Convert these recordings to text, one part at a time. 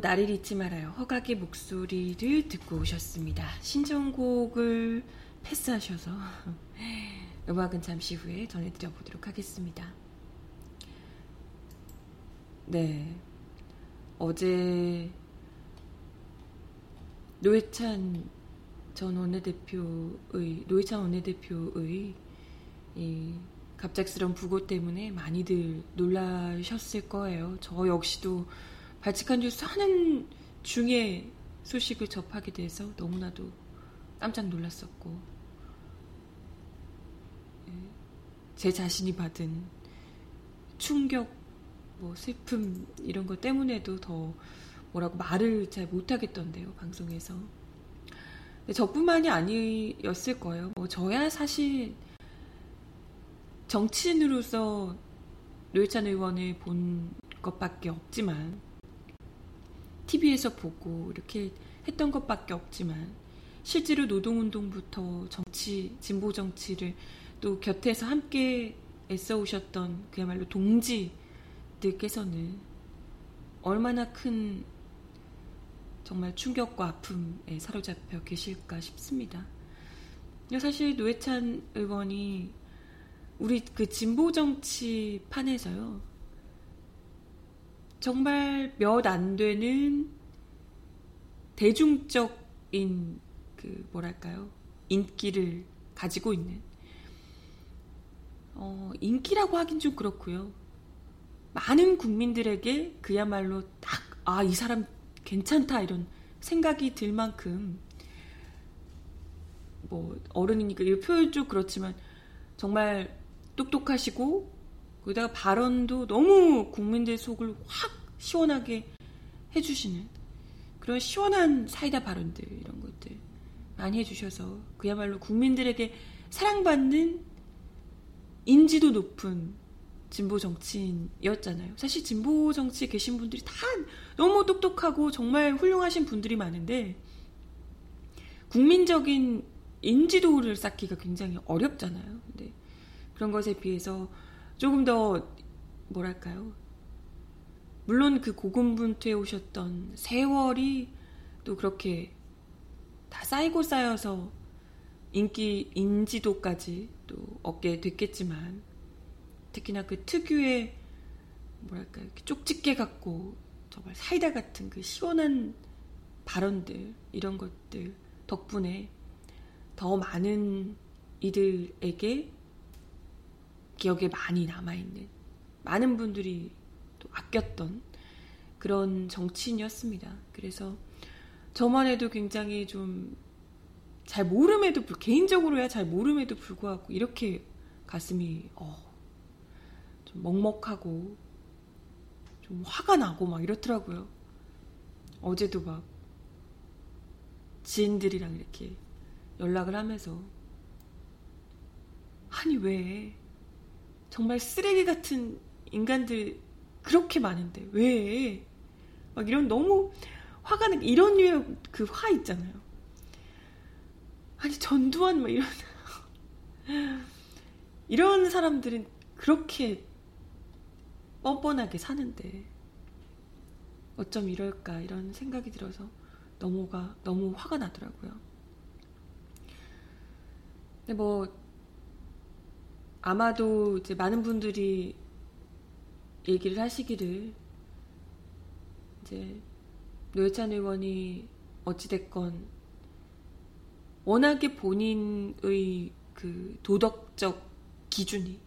나를 잊지 말아요. 허각의 목소리를 듣고 오셨습니다. 신청곡을 패스하셔서 음악은 잠시 후에 전해드려 보도록 하겠습니다. 네. 어제 노회찬 전 원내대표의 노회찬 원내대표의 이 갑작스러운 부고 때문에 많이들 놀라셨을 거예요. 저 역시도 발칙한 뉴스 하는 중에 소식을 접하게 돼서 너무나도 깜짝 놀랐었고 예, 제 자신이 받은 충격, 뭐 슬픔 이런 것 때문에도 더 뭐라고 말을 잘 못하겠던데요 방송에서. 저뿐만이 아니었을 거예요. 뭐 저야 사실 정치인으로서 노회찬 의원을 본 것밖에 없지만 TV에서 보고 이렇게 했던 것밖에 없지만 실제로 노동운동부터 정치, 진보 정치를 또 곁에서 함께 애써 오셨던 그야말로 동지들께서는 얼마나 큰 정말 충격과 아픔에 사로잡혀 계실까 싶습니다. 사실 노회찬 의원이 우리 그 진보 정치 판에서요. 정말 몇 안 되는 대중적인 그 뭐랄까요 인기를 가지고 있는 어, 인기라고 하긴 좀 그렇고요. 많은 국민들에게 그야말로 딱 아 이 사람 괜찮다 이런 생각이 들 만큼 뭐 어른이니까 이 표현 좀 그렇지만 정말 똑똑하시고 거기다가 발언도 너무 국민들 속을 확 시원하게 해주시는 그런 시원한 사이다 발언들 이런 것들 많이 해주셔서 그야말로 국민들에게 사랑받는 인지도 높은 진보 정치인이었잖아요. 사실 진보 정치에 계신 분들이 다 너무 똑똑하고 정말 훌륭하신 분들이 많은데 국민적인 인지도를 쌓기가 굉장히 어렵잖아요. 근데 그런 것에 비해서 조금 더 뭐랄까요? 물론 그 고군분투해 오셨던 세월이 또 그렇게 다 쌓이고 쌓여서 인기 인지도까지 또 얻게 됐겠지만 특히나 그 특유의 뭐랄까 이렇게 쪽집게 같고 정말 사이다 같은 그 시원한 발언들 이런 것들 덕분에 더 많은 이들에게 기억에 많이 남아있는 많은 분들이 또 아꼈던 그런 정치인이었습니다. 그래서 저만 해도 굉장히 좀 잘 모름에도 개인적으로야 잘 모름에도 불구하고 이렇게 가슴이 어, 좀 먹먹하고 좀 화가 나고 막 이렇더라고요. 어제도 막 지인들이랑 이렇게 연락을 하면서 아니 왜 정말 쓰레기 같은 인간들 그렇게 많은데 왜? 막 이런 너무 화가 나 이런 류의 그 화 있잖아요. 아니 전두환 막 이런 이런 사람들은 그렇게 뻔뻔하게 사는데 어쩜 이럴까 이런 생각이 들어서 너무가 너무 화가 나더라고요. 근데 뭐 아마도 이제 많은 분들이 얘기를 하시기를 이제 노회찬 의원이 어찌됐건 워낙에 본인의 그 도덕적 기준이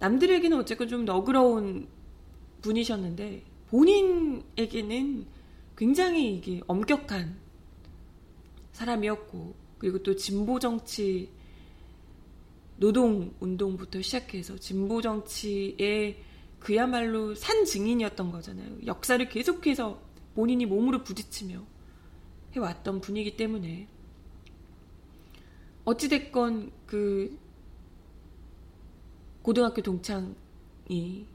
남들에게는 어쨌건 좀 너그러운 분이셨는데 본인에게는 굉장히 이게 엄격한 사람이었고 그리고 또 진보 정치 노동 운동부터 시작해서 진보 정치에 그야말로 산 증인이었던 거잖아요. 역사를 계속해서 본인이 몸으로 부딪히며 해왔던 분이기 때문에 어찌됐건 그 고등학교 동창이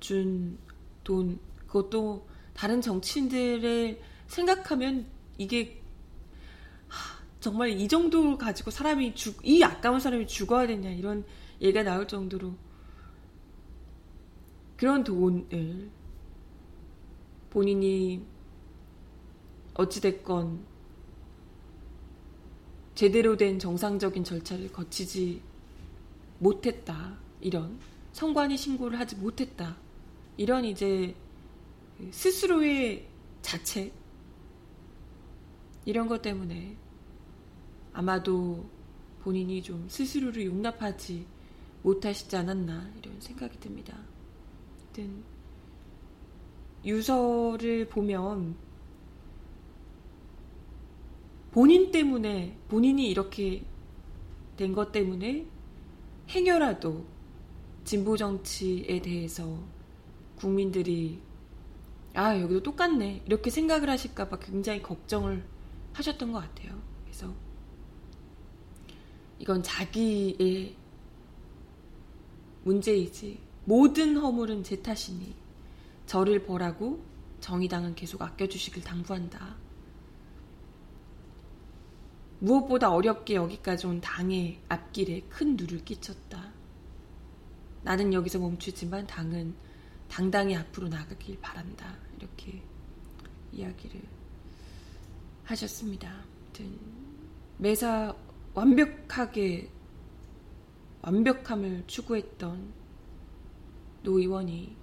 준 돈 그것도 다른 정치인들을 생각하면 이게 정말 이 정도 가지고 사람이 죽, 이 아까운 사람이 죽어야 되냐 이런 얘기가 나올 정도로 그런 돈을 본인이 어찌됐건 제대로 된 정상적인 절차를 거치지 못했다. 이런 성관이 신고를 하지 못했다. 이런 이제 스스로의 자책 이런 것 때문에 아마도 본인이 좀 스스로를 용납하지 못하시지 않았나 이런 생각이 듭니다. 하여튼 유서를 보면 본인 때문에 본인이 이렇게 된 것 때문에 행여라도 진보 정치에 대해서 국민들이 아 여기도 똑같네 이렇게 생각을 하실까봐 굉장히 걱정을 하셨던 것 같아요. 그래서 이건 자기의 문제이지 모든 허물은 제 탓이니 저를 벌하고 정의당은 계속 아껴주시길 당부한다. 무엇보다 어렵게 여기까지 온 당의 앞길에 큰 누를 끼쳤다. 나는 여기서 멈추지만 당은 당당히 앞으로 나가길 바란다. 이렇게 이야기를 하셨습니다. 아무튼 매사 완벽하게 완벽함을 추구했던 노 의원이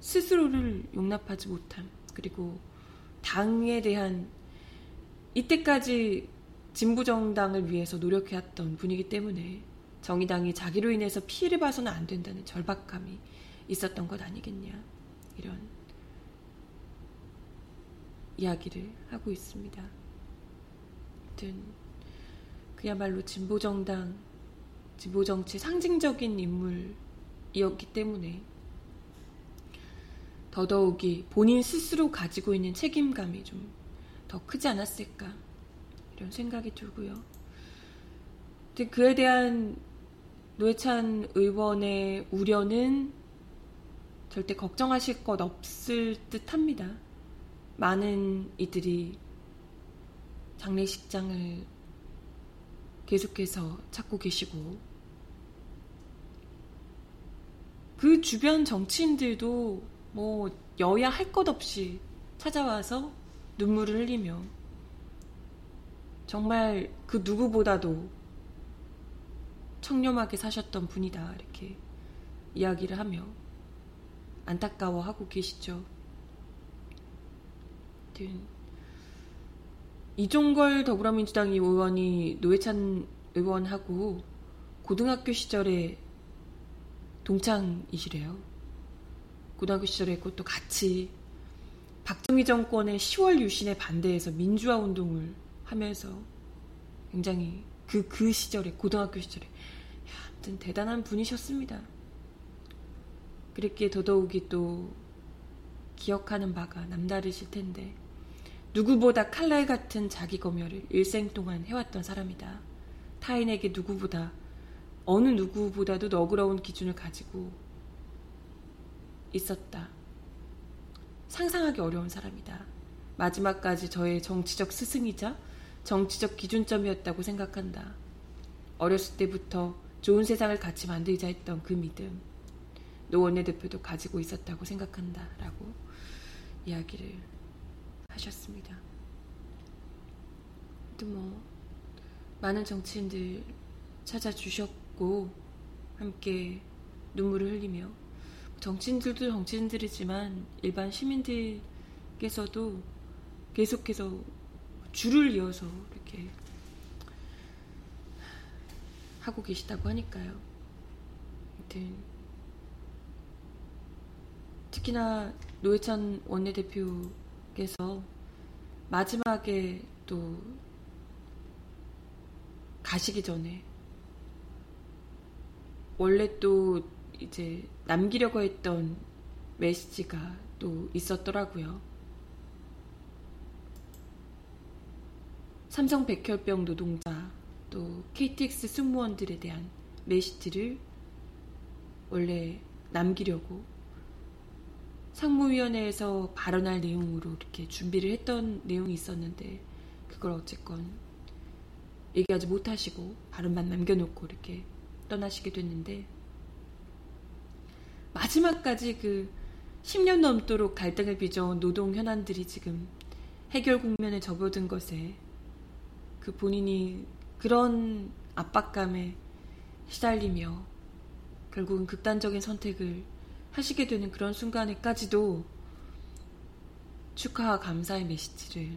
스스로를 용납하지 못함 그리고 당에 대한 이때까지 진보 정당을 위해서 노력해왔던 분이기 때문에 정의당이 자기로 인해서 피해를 봐서는 안 된다는 절박함이 있었던 것 아니겠냐 이런 이야기를 하고 있습니다. 아무튼 그야말로 진보정당 진보정치 상징적인 인물이었기 때문에 더더욱이 본인 스스로 가지고 있는 책임감이 좀 더 크지 않았을까 이런 생각이 들고요. 그에 대한 노회찬 의원의 우려는 절대 걱정하실 것 없을 듯 합니다. 많은 이들이 장례식장을 계속해서 찾고 계시고, 그 주변 정치인들도 뭐 여야 할 것 없이 찾아와서 눈물을 흘리며 정말 그 누구보다도 청렴하게 사셨던 분이다 이렇게 이야기를 하며 안타까워하고 계시죠. 이종걸 더불어민주당 의원이 노회찬 의원하고 고등학교 시절에 동창이시래요. 고등학교 시절에 그것도 같이 박정희 정권의 10월 유신에 반대해서 민주화 운동을 하면서 굉장히 그, 그 시절에, 고등학교 시절에 아무튼 대단한 분이셨습니다. 그랬기에 더더욱이 또 기억하는 바가 남다르실 텐데 누구보다 칼날 같은 자기 검열을 일생 동안 해왔던 사람이다. 타인에게 누구보다 어느 누구보다도 너그러운 기준을 가지고 있었다. 상상하기 어려운 사람이다. 마지막까지 저의 정치적 스승이자 정치적 기준점이었다고 생각한다. 어렸을 때부터 좋은 세상을 같이 만들자 했던 그 믿음 노 원내대표도 가지고 있었다고 생각한다 라고 이야기를 하셨습니다. 또 뭐 많은 정치인들 찾아주셨고 함께 눈물을 흘리며 정치인들도 정치인들이지만 일반 시민들께서도 계속해서 줄을 이어서 이렇게 하고 계시다고 하니까요. 아무튼 특히나 노회찬 원내대표 께서 마지막에 또 가시기 전에 원래 또 이제 남기려고 했던 메시지가 또 있었더라고요. 삼성 백혈병 노동자 또 KTX 승무원들에 대한 메시지를 원래 남기려고 상무위원회에서 발언할 내용으로 이렇게 준비를 했던 내용이 있었는데 그걸 어쨌건 얘기하지 못하시고 발언만 남겨놓고 이렇게 떠나시게 됐는데 마지막까지 그 10년 넘도록 갈등을 빚어온 노동 현안들이 지금 해결 국면에 접어든 것에 그 본인이 그런 압박감에 시달리며 결국은 극단적인 선택을 하시게 되는 그런 순간에까지도 축하와 감사의 메시지를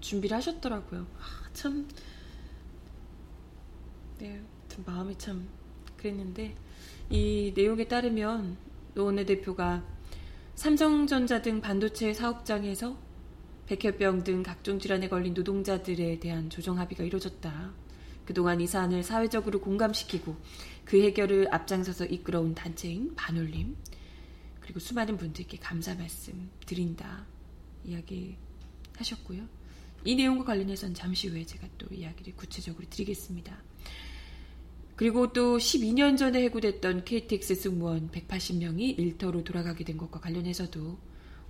준비를 하셨더라고요. 아, 참, 네, 마음이 참 그랬는데 이 내용에 따르면 노원내 대표가 삼성전자 등 반도체 사업장에서 백혈병 등 각종 질환에 걸린 노동자들에 대한 조정 합의가 이루어졌다. 그동안 이 사안을 사회적으로 공감시키고 그 해결을 앞장서서 이끌어온 단체인 반올림 그리고 수많은 분들께 감사 말씀 드린다 이야기 하셨고요. 이 내용과 관련해서는 잠시 후에 제가 또 이야기를 구체적으로 드리겠습니다. 그리고 또 12년 전에 해고됐던 KTX 승무원 180명이 일터로 돌아가게 된 것과 관련해서도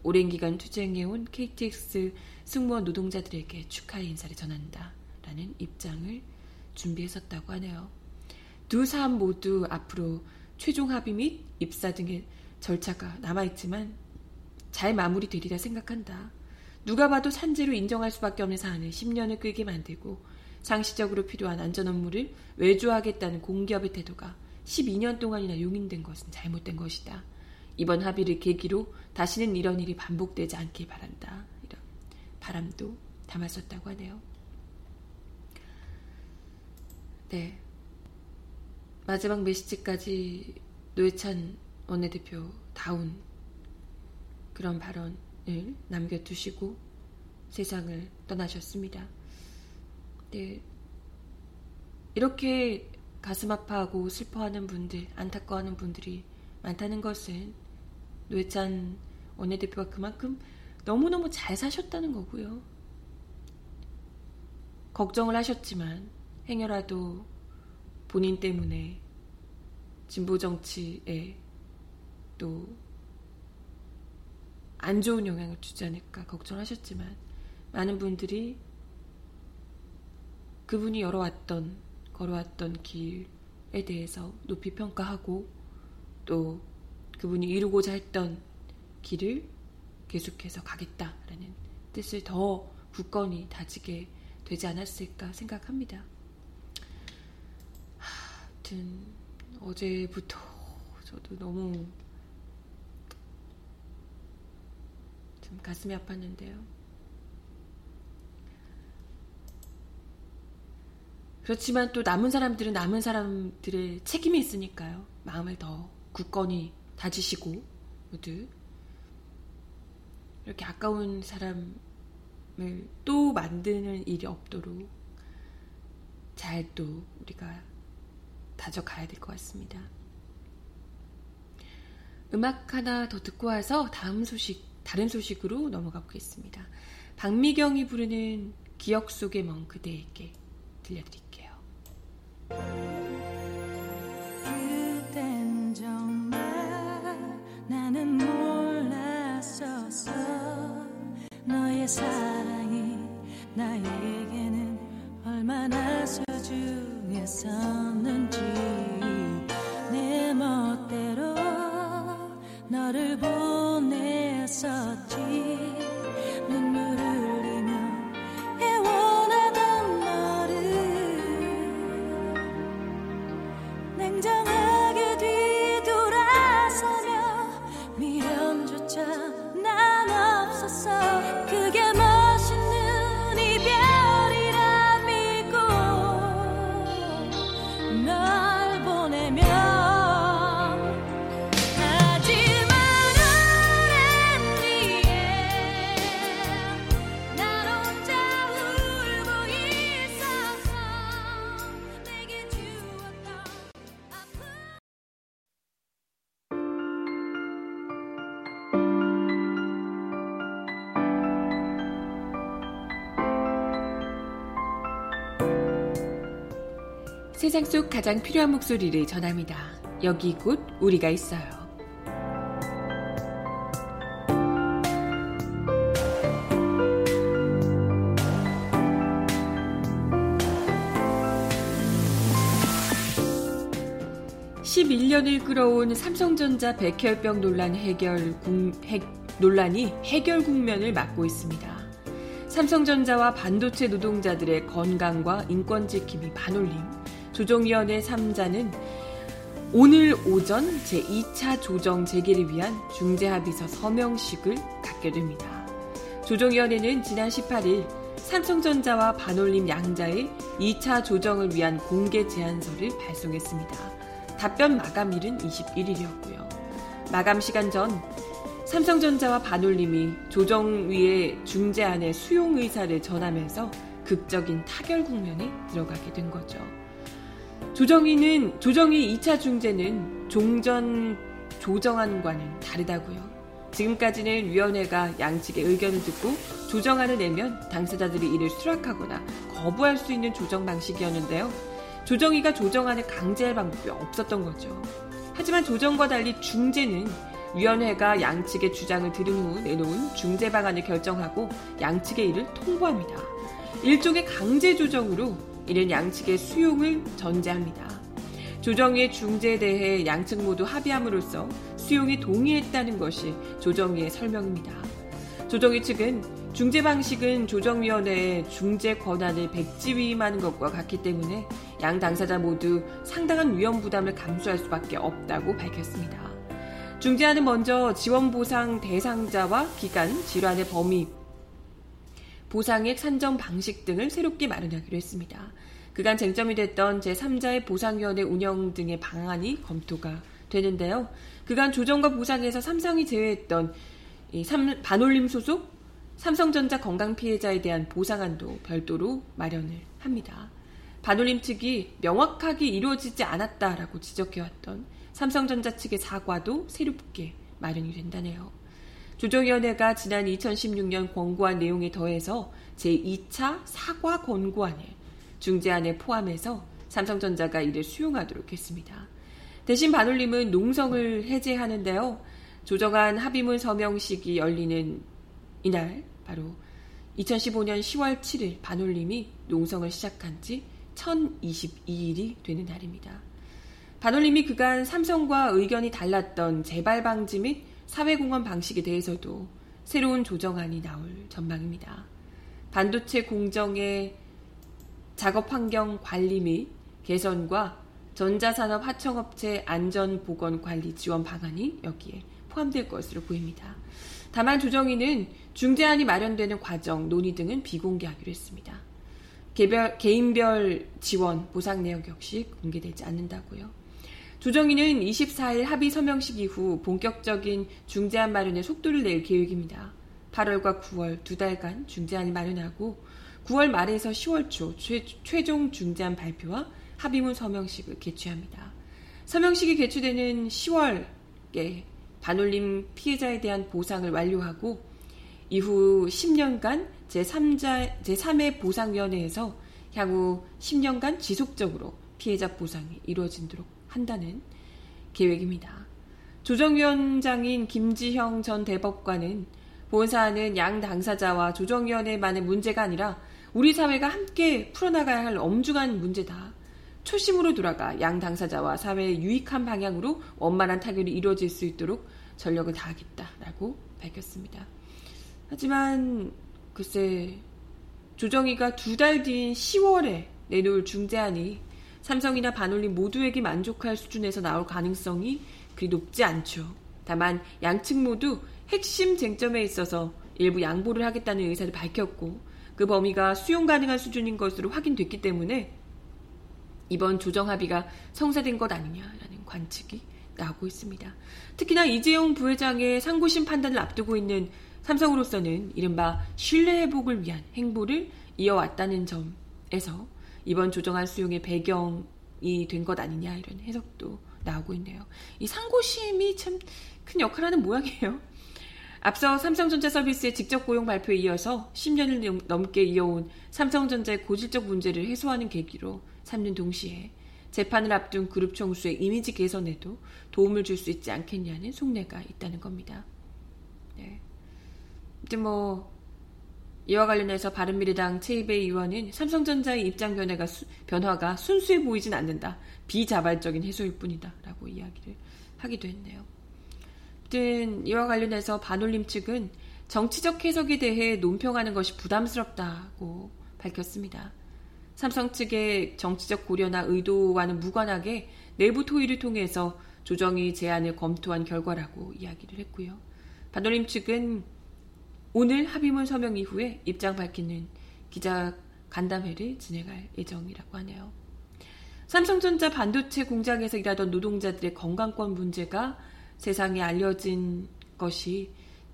오랜 기간 투쟁해온 KTX 승무원 노동자들에게 축하의 인사를 전한다. 라는 입장을 준비했었다고 하네요. 두 사람 모두 앞으로 최종 합의 및 입사 등의 절차가 남아있지만 잘 마무리되리라 생각한다. 누가 봐도 산재로 인정할 수밖에 없는 사안을 10년을 끌게 만들고 상시적으로 필요한 안전 업무를 외주하겠다는 공기업의 태도가 12년 동안이나 용인된 것은 잘못된 것이다. 이번 합의를 계기로 다시는 이런 일이 반복되지 않길 바란다. 이런 바람도 담았었다고 하네요. 네. 마지막 메시지까지 노회찬 원내대표 다운 그런 발언을 남겨두시고 세상을 떠나셨습니다. 네. 이렇게 가슴 아파하고 슬퍼하는 분들, 안타까워하는 분들이 많다는 것은 노회찬 원내대표가 그만큼 너무너무 잘 사셨다는 거고요. 걱정을 하셨지만 행여라도 본인 때문에 진보 정치에 또 안 좋은 영향을 주지 않을까 걱정하셨지만 많은 분들이 그분이 열어왔던, 걸어왔던 길에 대해서 높이 평가하고 또 그분이 이루고자 했던 길을 계속해서 가겠다라는 뜻을 더 굳건히 다지게 되지 않았을까 생각합니다. 하여튼 어제부터 저도 너무 좀 가슴이 아팠는데요. 그렇지만 또 남은 사람들은 남은 사람들의 책임이 있으니까요. 마음을 더 굳건히 다지시고 모두 이렇게 아까운 사람을 또 만드는 일이 없도록 잘 또 우리가 다져가야 될 것 같습니다. 음악 하나 더 듣고 와서 다음 소식, 다른 소식으로 넘어가 보겠습니다. 박미경이 부르는 기억 속의 먼 그대에게 들려드릴게요. 그땐 정말 나는 몰랐었어 너의 사랑이 나에게는 얼마나 소중했었는지 너를 보냈었지 속 가장 필요한 목소리를 전합니다. 여기 곧 우리가 있어요. (11년을) 끌어온 삼성전자 백혈병 논란 해결 국, 해, 논란이 해결 국면을 맞고 있습니다. 삼성전자와 반도체 노동자들의 건강과 인권 지킴이 반올림, 조정위원회 3자는 오늘 오전 제2차 조정 재개를 위한 중재합의서 서명식을 갖게 됩니다. 조정위원회는 지난 18일 삼성전자와 반올림 양자의 2차 조정을 위한 공개 제안서를 발송했습니다. 답변 마감일은 21일이었고요. 마감 시간 전 삼성전자와 반올림이 조정위의 중재안의 수용 의사를 전하면서 극적인 타결 국면에 들어가게 된 거죠. 조정위는 조정위 2차 중재는 종전 조정안과는 다르다고요. 지금까지는 위원회가 양측의 의견을 듣고 조정안을 내면 당사자들이 이를 수락하거나 거부할 수 있는 조정 방식이었는데요. 조정위가 조정안을 강제할 방법이 없었던 거죠. 하지만 조정과 달리 중재는 위원회가 양측의 주장을 들은 후 내놓은 중재 방안을 결정하고 양측의 이를 통보합니다. 일종의 강제 조정으로 이는 양측의 수용을 전제합니다. 조정위의 중재에 대해 양측 모두 합의함으로써 수용에 동의했다는 것이 조정위의 설명입니다. 조정위 측은 중재 방식은 조정위원회의 중재 권한을 백지위임하는 것과 같기 때문에 양 당사자 모두 상당한 위험 부담을 감수할 수밖에 없다고 밝혔습니다. 중재안은 먼저 지원 보상 대상자와 기간, 질환의 범위, 보상액 산정 방식 등을 새롭게 마련하기로 했습니다. 그간 쟁점이 됐던 제3자의 보상위원회 운영 등의 방안이 검토가 되는데요. 그간 조정과 보상에서 삼성이 제외했던 삼, 반올림 소속 삼성전자 건강 피해자에 대한 보상안도 별도로 마련을 합니다. 반올림 측이 명확하게 이루어지지 않았다라고 지적해왔던 삼성전자 측의 사과도 새롭게 마련이 된다네요. 조정위원회가 지난 2016년 권고한 내용에 더해서 제2차 사과 권고안에 중재안에 포함해서 삼성전자가 이를 수용하도록 했습니다. 대신 반올림은 농성을 해제하는데요. 조정안 합의문 서명식이 열리는 이날 바로 2015년 10월 7일 반올림이 농성을 시작한 지 1022일이 되는 날입니다. 반올림이 그간 삼성과 의견이 달랐던 재발 방지 및 사회공헌 방식에 대해서도 새로운 조정안이 나올 전망입니다. 반도체 공정의 작업 환경 관리 및 개선과 전자산업 하청업체 안전보건 관리 지원 방안이 여기에 포함될 것으로 보입니다. 다만 조정위는 중재안이 마련되는 과정, 논의 등은 비공개하기로 했습니다. 개별, 개인별 지원, 보상 내역 역시 공개되지 않는다고요. 조정위는 24일 합의 서명식 이후 본격적인 중재안 마련에 속도를 낼 계획입니다. 8월과 9월 두 달간 중재안을 마련하고 9월 말에서 10월 초 최, 최종 중재안 발표와 합의문 서명식을 개최합니다. 서명식이 개최되는 10월에 반올림 피해자에 대한 보상을 완료하고 이후 10년간 제3자, 제3회 보상위원회에서 향후 10년간 지속적으로 피해자 보상이 이루어지도록 한다는 계획입니다. 조정위원장인 김지형 전 대법관은 본 사안은 양 당사자와 조정위원회만의 문제가 아니라 우리 사회가 함께 풀어나가야 할 엄중한 문제다. 초심으로 돌아가 양 당사자와 사회의 유익한 방향으로 원만한 타결이 이루어질 수 있도록 전력을 다하겠다라고 밝혔습니다. 하지만 글쎄 조정위가 두 달 뒤인 10월에 내놓을 중재안이 삼성이나 반올림 모두에게 만족할 수준에서 나올 가능성이 그리 높지 않죠. 다만 양측 모두 핵심 쟁점에 있어서 일부 양보를 하겠다는 의사를 밝혔고 그 범위가 수용 가능한 수준인 것으로 확인됐기 때문에 이번 조정 합의가 성사된 것 아니냐라는 관측이 나오고 있습니다. 특히나 이재용 부회장의 상고심 판단을 앞두고 있는 삼성으로서는 이른바 신뢰 회복을 위한 행보를 이어왔다는 점에서 이번 조정안 수용의 배경이 된 것 아니냐 이런 해석도 나오고 있네요. 이 상고심이 참 큰 역할을 하는 모양이에요. 앞서 삼성전자 서비스의 직접 고용 발표에 이어서 10년을 넘게 이어온 삼성전자의 고질적 문제를 해소하는 계기로 삼는 동시에 재판을 앞둔 그룹 총수의 이미지 개선에도 도움을 줄 수 있지 않겠냐는 속내가 있다는 겁니다. 네. 이제 뭐 이와 관련해서 바른미래당 최이배 의원은 삼성전자의 입장 변화가, 수, 변화가 순수해 보이진 않는다. 비자발적인 해소일 뿐이다. 라고 이야기를 하기도 했네요. 아무튼 이와 관련해서 반올림 측은 정치적 해석에 대해 논평하는 것이 부담스럽다고 밝혔습니다. 삼성 측의 정치적 고려나 의도와는 무관하게 내부 토의를 통해서 조정이 제안을 검토한 결과라고 이야기를 했고요. 반올림 측은 오늘 합의문 서명 이후에 입장 밝히는 기자 간담회를 진행할 예정이라고 하네요. 삼성전자 반도체 공장에서 일하던 노동자들의 건강권 문제가 세상에 알려진 것이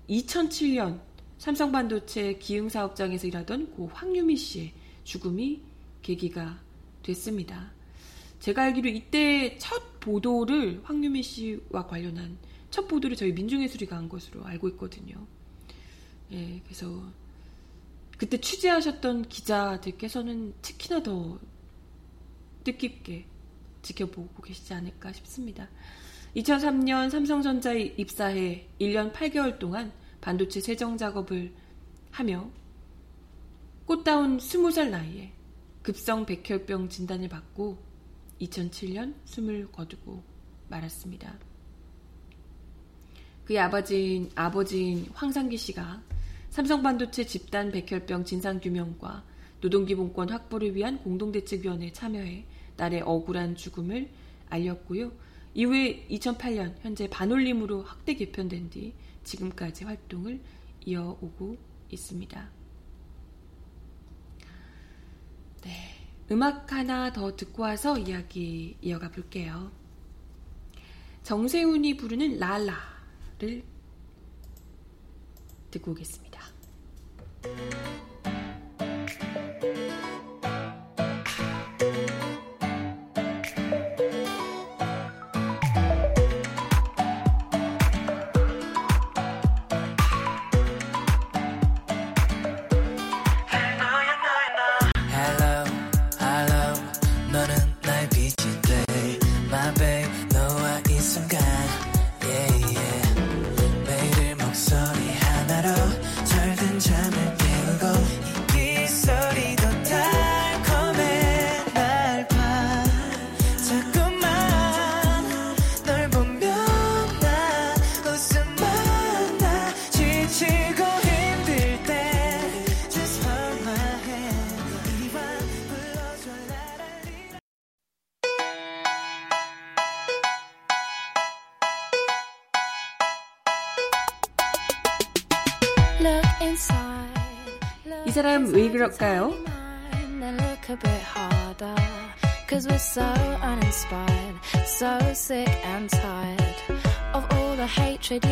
2007년 삼성 반도체 기흥 사업장에서 일하던 고 황유미 씨의 죽음이 계기가 됐습니다. 제가 알기로 이때 첫 보도를 황유미 씨와 관련한 첫 보도를 저희 민중예술이가 한 것으로 알고 있거든요. 예, 그래서 그때 취재하셨던 기자들께서는 특히나 더 뜻깊게 지켜보고 계시지 않을까 싶습니다. 2003년 삼성전자에 입사해 1년 8개월 동안 반도체 세정 작업을 하며 꽃다운 20살 나이에 급성 백혈병 진단을 받고 2007년 숨을 거두고 말았습니다. 그의 아버지인, 아버지인 황상기 씨가 삼성반도체 집단 백혈병 진상규명과 노동기본권 확보를 위한 공동대책위원회에 참여해 딸의 억울한 죽음을 알렸고요. 이후에 2008년 현재 반올림으로 확대 개편된 뒤 지금까지 활동을 이어오고 있습니다. 네. 음악 하나 더 듣고 와서 이야기 이어가 볼게요. 정세훈이 부르는 라라를 듣고 오겠습니다. 이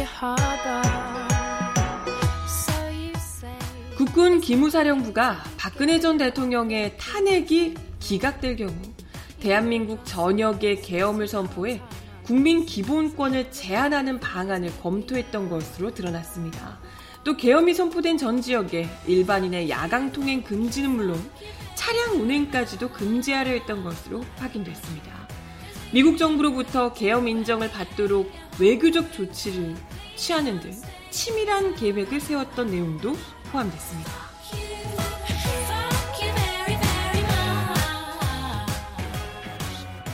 harbor. 국군 기무사령부가 박근혜 전 대통령의 탄핵이 기각될 경우 대한민국 전역의 계엄을 선포해 국민 기본권을 제한하는 방안을 검토했던 것으로 드러났습니다. 또 계엄이 선포된 전 지역에 일반인의 야간 통행 금지는 물론 차량 운행까지도 금지하려 했던 것으로 확인됐습니다. 미국 정부로부터 계엄 인정을 받도록 외교적 조치를 취하는 등 치밀한 계획을 세웠던 내용도 포함됐습니다.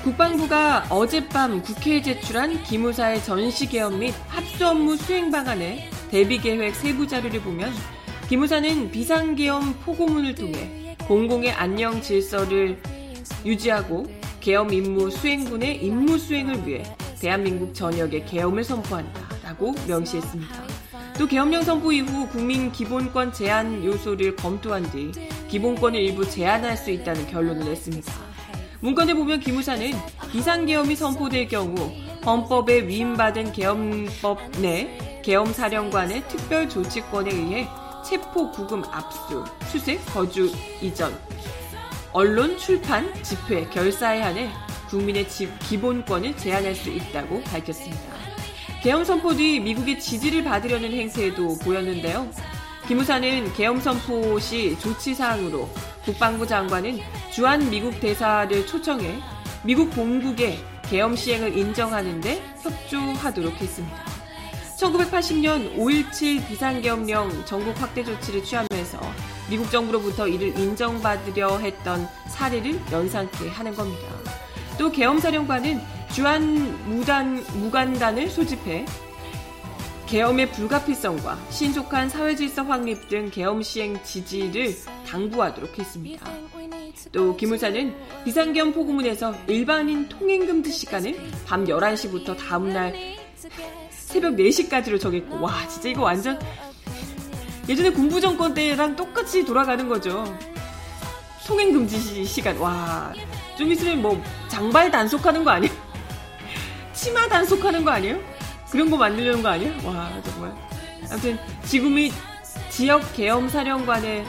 국방부가 어젯밤 국회에 제출한 기무사의 전시계엄 및 합수 업무 수행 방안에 대비 계획 세부 자료를 보면 기무사는 비상계엄 포고문을 통해 공공의 안녕 질서를 유지하고 계엄 임무 수행군의 임무 수행을 위해 대한민국 전역에 계엄을 선포한다라고 명시했습니다. 또 계엄령 선포 이후 국민 기본권 제한 요소를 검토한 뒤 기본권을 일부 제한할 수 있다는 결론을 냈습니다. 문건에 보면 기무사는 비상계엄이 선포될 경우 헌법에 위임받은 계엄법 내 계엄사령관의 특별 조치권에 의해 체포, 구금, 압수, 수색, 거주 이전, 언론, 출판, 집회, 결사에 한해 국민의 집 기본권을 제한할 수 있다고 밝혔습니다. 계엄 선포 뒤 미국의 지지를 받으려는 행태도 보였는데요. 기무사는 계엄 선포 시 조치 사항으로 국방부 장관은 주한 미국 대사를 초청해 미국 본국의 계엄 시행을 인정하는데 협조하도록 했습니다. 1980년 5.17 비상계엄령 전국 확대 조치를 취하면서 미국 정부로부터 이를 인정받으려 했던 사례를 연상케 하는 겁니다. 또 계엄사령관은 주한 무단, 무관단을 소집해 계엄의 불가피성과 신속한 사회질서 확립 등 계엄 시행 지지를 당부하도록 했습니다. 또 기무사는 비상계엄 포고문에서 일반인 통행금지 시간을 밤 11시부터 다음날 새벽 4시까지로 정했고 와 진짜 이거 완전 예전에 군부 정권 때랑 똑같이 돌아가는 거죠. 통행 금지 시간 와 좀 있으면 뭐 장발 단속하는 거 아니에요? 치마 단속하는 거 아니에요? 그런 거 만들려는 거 아니야? 와 정말 아무튼 지금이 지역 계엄 사령관의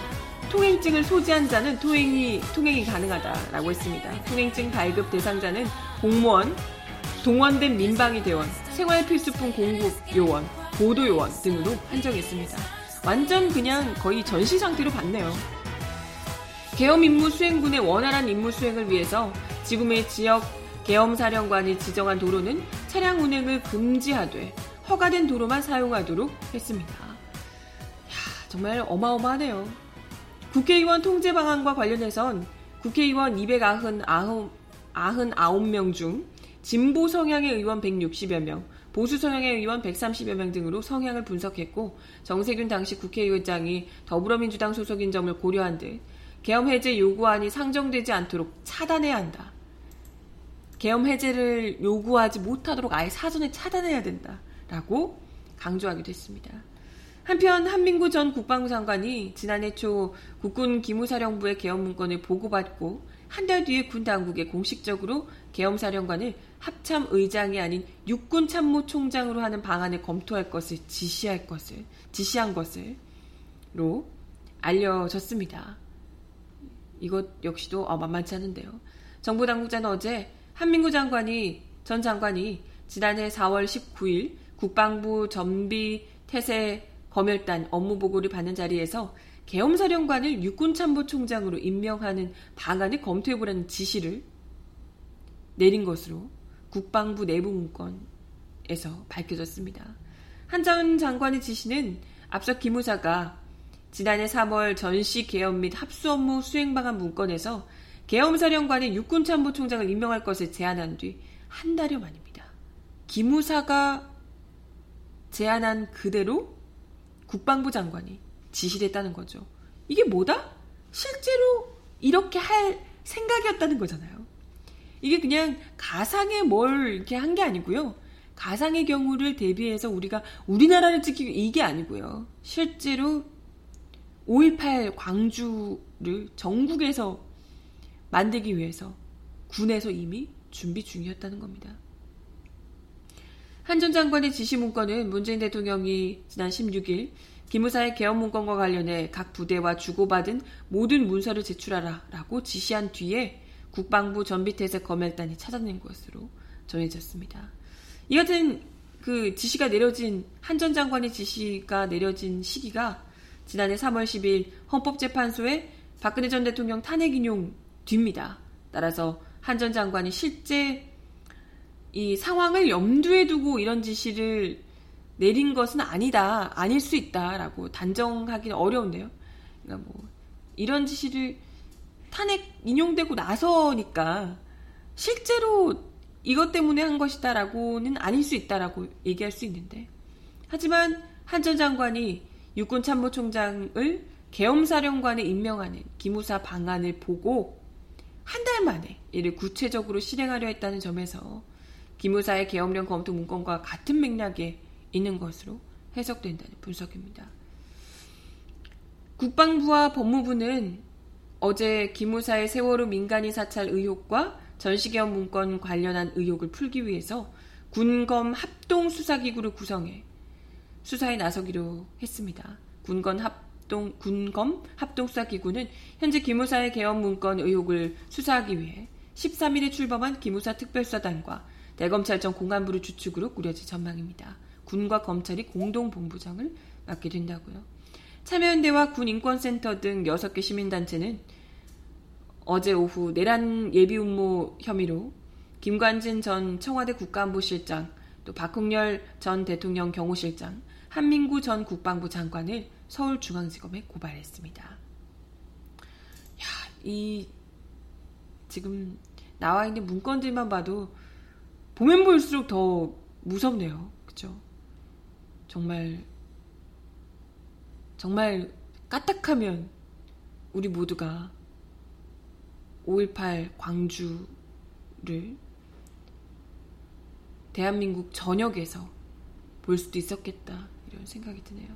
통행증을 소지한 자는 통행이 통행이 가능하다라고 했습니다. 통행증 발급 대상자는 공무원, 동원된 민방위 대원, 생활필수품 공급 요원, 보도 요원 등으로 한정했습니다. 완전 그냥 거의 전시 상태로 봤네요. 계엄 임무 수행군의 원활한 임무 수행을 위해서 지금의 지역 계엄 사령관이 지정한 도로는 차량 운행을 금지하되 허가된 도로만 사용하도록 했습니다. 이야, 정말 어마어마하네요. 국회의원 통제 방안과 관련해선 국회의원 299명 중 진보 성향의 의원 160여 명, 보수 성향의 의원 130여 명 등으로 성향을 분석했고 정세균 당시 국회의장이 더불어민주당 소속인 점을 고려한 듯 계엄 해제 요구안이 상정되지 않도록 차단해야 한다. 계엄 해제를 요구하지 못하도록 아예 사전에 차단해야 된다라고 강조하기도 했습니다. 한편 한민구 전 국방부 장관이 지난해 초 국군 기무사령부의 계엄 문건을 보고받고 한 달 뒤에 군 당국에 공식적으로 계엄사령관을 합참 의장이 아닌 육군 참모 총장으로 하는 방안을 검토할 것을 지시할 것을 지시한 것을로 알려졌습니다. 이것 역시도 어, 만만치 않은데요. 정부 당국자는 어제 한민구 장관이 전 장관이 지난해 4월 19일 국방부 전비 태세 검열단 업무 보고를 받는 자리에서 계엄사령관을 육군참모총장으로 임명하는 방안을 검토해보라는 지시를 내린 것으로 국방부 내부 문건에서 밝혀졌습니다. 한전 장관의 지시는 앞서 기무사가 지난해 3월 전시 계엄 및 합수 업무 수행 방안 문건에서 계엄사령관의 육군참모총장을 임명할 것을 제안한 뒤 한 달여 만입니다. 기무사가 제안한 그대로 국방부 장관이 지시를 했다는 거죠. 이게 뭐다? 실제로 이렇게 할 생각이었다는 거잖아요. 이게 그냥 가상의 뭘 이렇게 한 게 아니고요. 가상의 경우를 대비해서 우리가 우리나라를 지키기 이게 아니고요. 실제로 5.18 광주를 전국에서 만들기 위해서 군에서 이미 준비 중이었다는 겁니다. 한 전 장관의 지시 문건은 문재인 대통령이 지난 16일 기무사의 개헌 문건과 관련해 각 부대와 주고받은 모든 문서를 제출하라 라고 지시한 뒤에 국방부 전비태세 검열단이 찾아낸 것으로 전해졌습니다. 이 같은 그 지시가 내려진 한 전 장관의 지시가 내려진 시기가 지난해 3월 10일 헌법재판소에 박근혜 전 대통령 탄핵 인용 뒤입니다. 따라서 한 전 장관이 실제 이 상황을 염두에 두고 이런 지시를 내린 것은 아니다, 아닐 수 있다라고 단정하기는 어려운데요. 그러니까 뭐 이런 지시를 탄핵 인용되고 나서니까 실제로 이것 때문에 한 것이다라고는 아닐 수 있다라고 얘기할 수 있는데 하지만 한 전 장관이 육군 참모총장을 계엄사령관에 임명하는 기무사 방안을 보고 한 달 만에 이를 구체적으로 실행하려 했다는 점에서 기무사의 계엄령 검토 문건과 같은 맥락에 있는 것으로 해석된다는 분석입니다. 국방부와 법무부는 어제 기무사의 세월호 민간인 사찰 의혹과 전시계엄 문건 관련한 의혹을 풀기 위해서 군검 합동 수사기구를 구성해 수사에 나서기로 했습니다. 군검 합동 군검 합동 수사기구는 현재 기무사의 개헌 문건 의혹을 수사하기 위해 13일에 출범한 기무사 특별수사단과 대검찰청 공안부를 주축으로 꾸려질 전망입니다. 군과 검찰이 공동 본부장을 맡게 된다고요. 참여연대와 군인권센터 등 6개 시민단체는 어제 오후 내란 예비 음모 혐의로 김관진 전 청와대 국가안보실장, 또 박홍렬 전 대통령 경호실장, 한민구 전 국방부 장관을 서울중앙지검에 고발했습니다. 야, 이 지금 나와 있는 문건들만 봐도 보면 볼수록 더 무섭네요. 그죠? 정말 정말 까딱하면 우리 모두가 5.18 광주를 대한민국 전역에서 볼 수도 있었겠다 이런 생각이 드네요.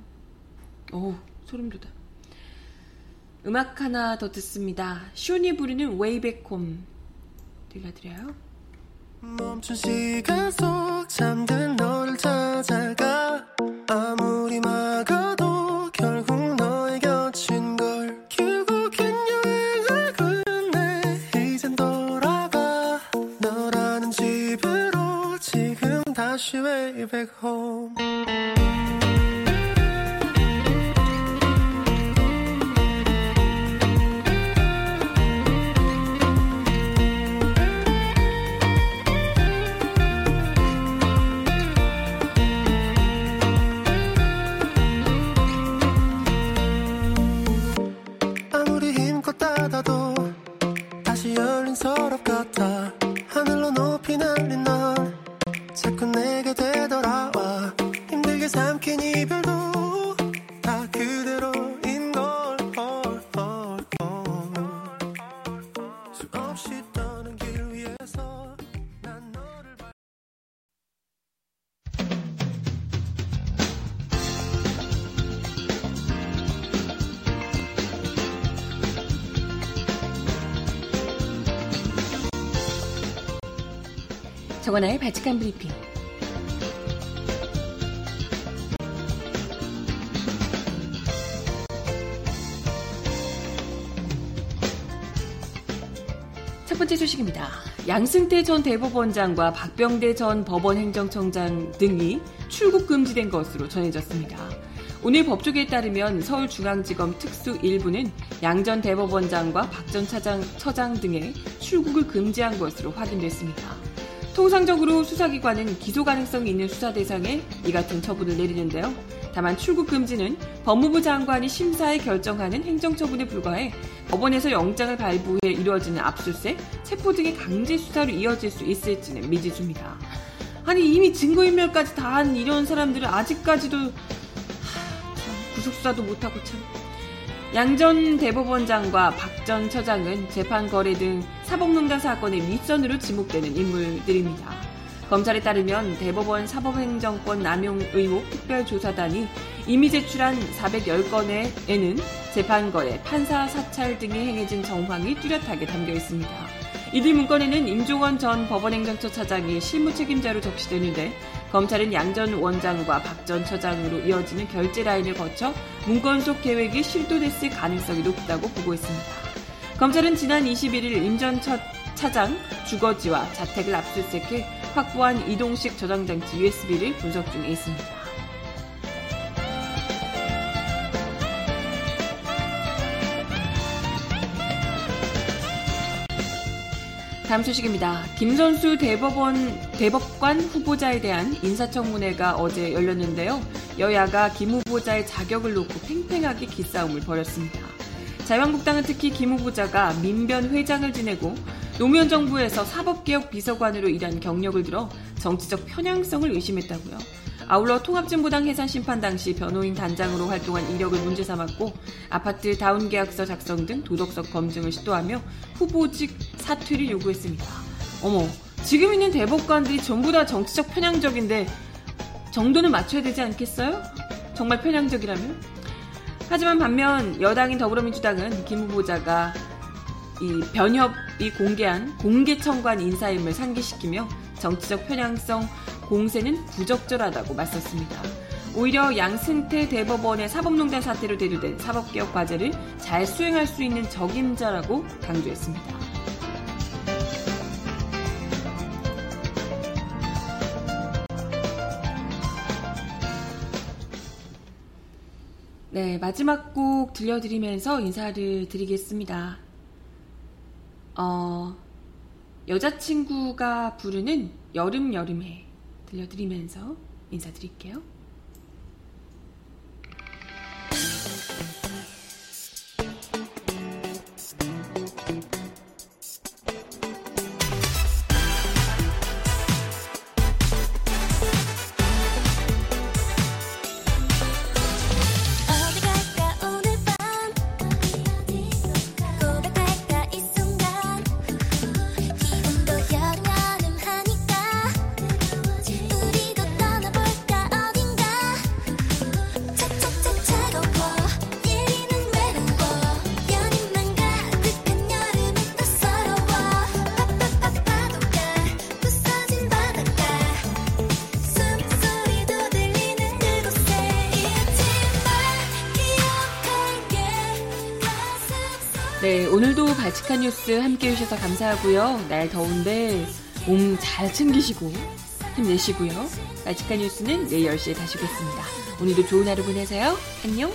오 소름 돋아. 음악 하나 더 듣습니다. 쇼니 부르는 웨이백홈 들려드려요. 멈춘 시간 속 잠든 너를 찾아가 아무리 막아도 결국 너의 곁인 걸 결국엔 여행을 끝내. 이젠 돌아가. 너라는 집으로 지금 다시 way back home 바다도 다시 열린 서랍 같아. 하늘로 높이 날린 널 자꾸 내게 되돌아와. 힘들게 삼킨 이별도 정원아의 바칙한 브리핑. 첫 번째 소식입니다. 양승태 전 대법원장과 박병대 전 법원 행정청장 등이 출국 금지된 것으로 전해졌습니다. 오늘 법조계에 따르면 서울중앙지검 특수 1부는 양 전 대법원장과 박 전 차장, 처장 등의 출국을 금지한 것으로 확인됐습니다. 통상적으로 수사기관은 기소 가능성이 있는 수사 대상에 이 같은 처분을 내리는데요. 다만 출국 금지는 법무부 장관이 심사에 결정하는 행정처분에 불과해 법원에서 영장을 발부해 이루어지는 압수수색, 체포 등의 강제 수사로 이어질 수 있을지는 미지수입니다. 아니 이미 증거인멸까지 다 한 이런 사람들은 아직까지도 하, 참 구속수사도 못하고 참 양 전 대법원장과 박 전 처장은 재판 거래 등 사법농단 사건의 윗선으로 지목되는 인물들입니다. 검찰에 따르면 대법원 사법행정권 남용 의혹 특별조사단이 이미 제출한 410건에는 재판 거래, 판사 사찰 등이 행해진 정황이 뚜렷하게 담겨 있습니다. 이들 문건에는 임종원 전 법원행정처 차장이 실무 책임자로 적시되는데 검찰은 양 전 원장과 박 전 처장으로 이어지는 결제 라인을 거쳐 문건 속 계획이 실도됐을 가능성이 높다고 보고 있습니다. 검찰은 지난 21일 임 전 차장 주거지와 자택을 압수수색해 확보한 이동식 저장장치 USB를 분석 중에 있습니다. 다음 소식입니다. 김 선수 대법원, 대법관 후보자에 대한 인사청문회가 어제 열렸는데요. 여야가 김 후보자의 자격을 놓고 팽팽하게 기싸움을 벌였습니다. 자유한국당은 특히 김 후보자가 민변 회장을 지내고 노무현 정부에서 사법개혁 비서관으로 일한 경력을 들어 정치적 편향성을 의심했다고요. 아울러 통합진보당 해산 심판 당시 변호인 단장으로 활동한 이력을 문제 삼았고 아파트 다운 계약서 작성 등 도덕적 검증을 시도하며 후보직 사퇴를 요구했습니다. 어머, 지금 있는 대법관들이 전부 다 정치적 편향적인데 정도는 맞춰야 되지 않겠어요? 정말 편향적이라면? 하지만 반면 여당인 더불어민주당은 김 후보자가 이 변협이 공개한 공개 청관 인사임을 상기시키며 정치적 편향성 공세는 부적절하다고 맞섰습니다. 오히려 양승태 대법원의 사법농단 사태로 대두된 사법개혁 과제를 잘 수행할 수 있는 적임자라고 강조했습니다. 네, 마지막 곡 들려드리면서 인사를 드리겠습니다. 어, 여자친구가 부르는 여름 여름해 들려드리면서 인사드릴게요. 발칙한 뉴스 함께 해주셔서 감사하고요. 날 더운데 몸 잘 챙기시고 힘내시고요. 발칙한 뉴스는 내일 10시에 다시 오겠습니다. 오늘도 좋은 하루 보내세요. 안녕!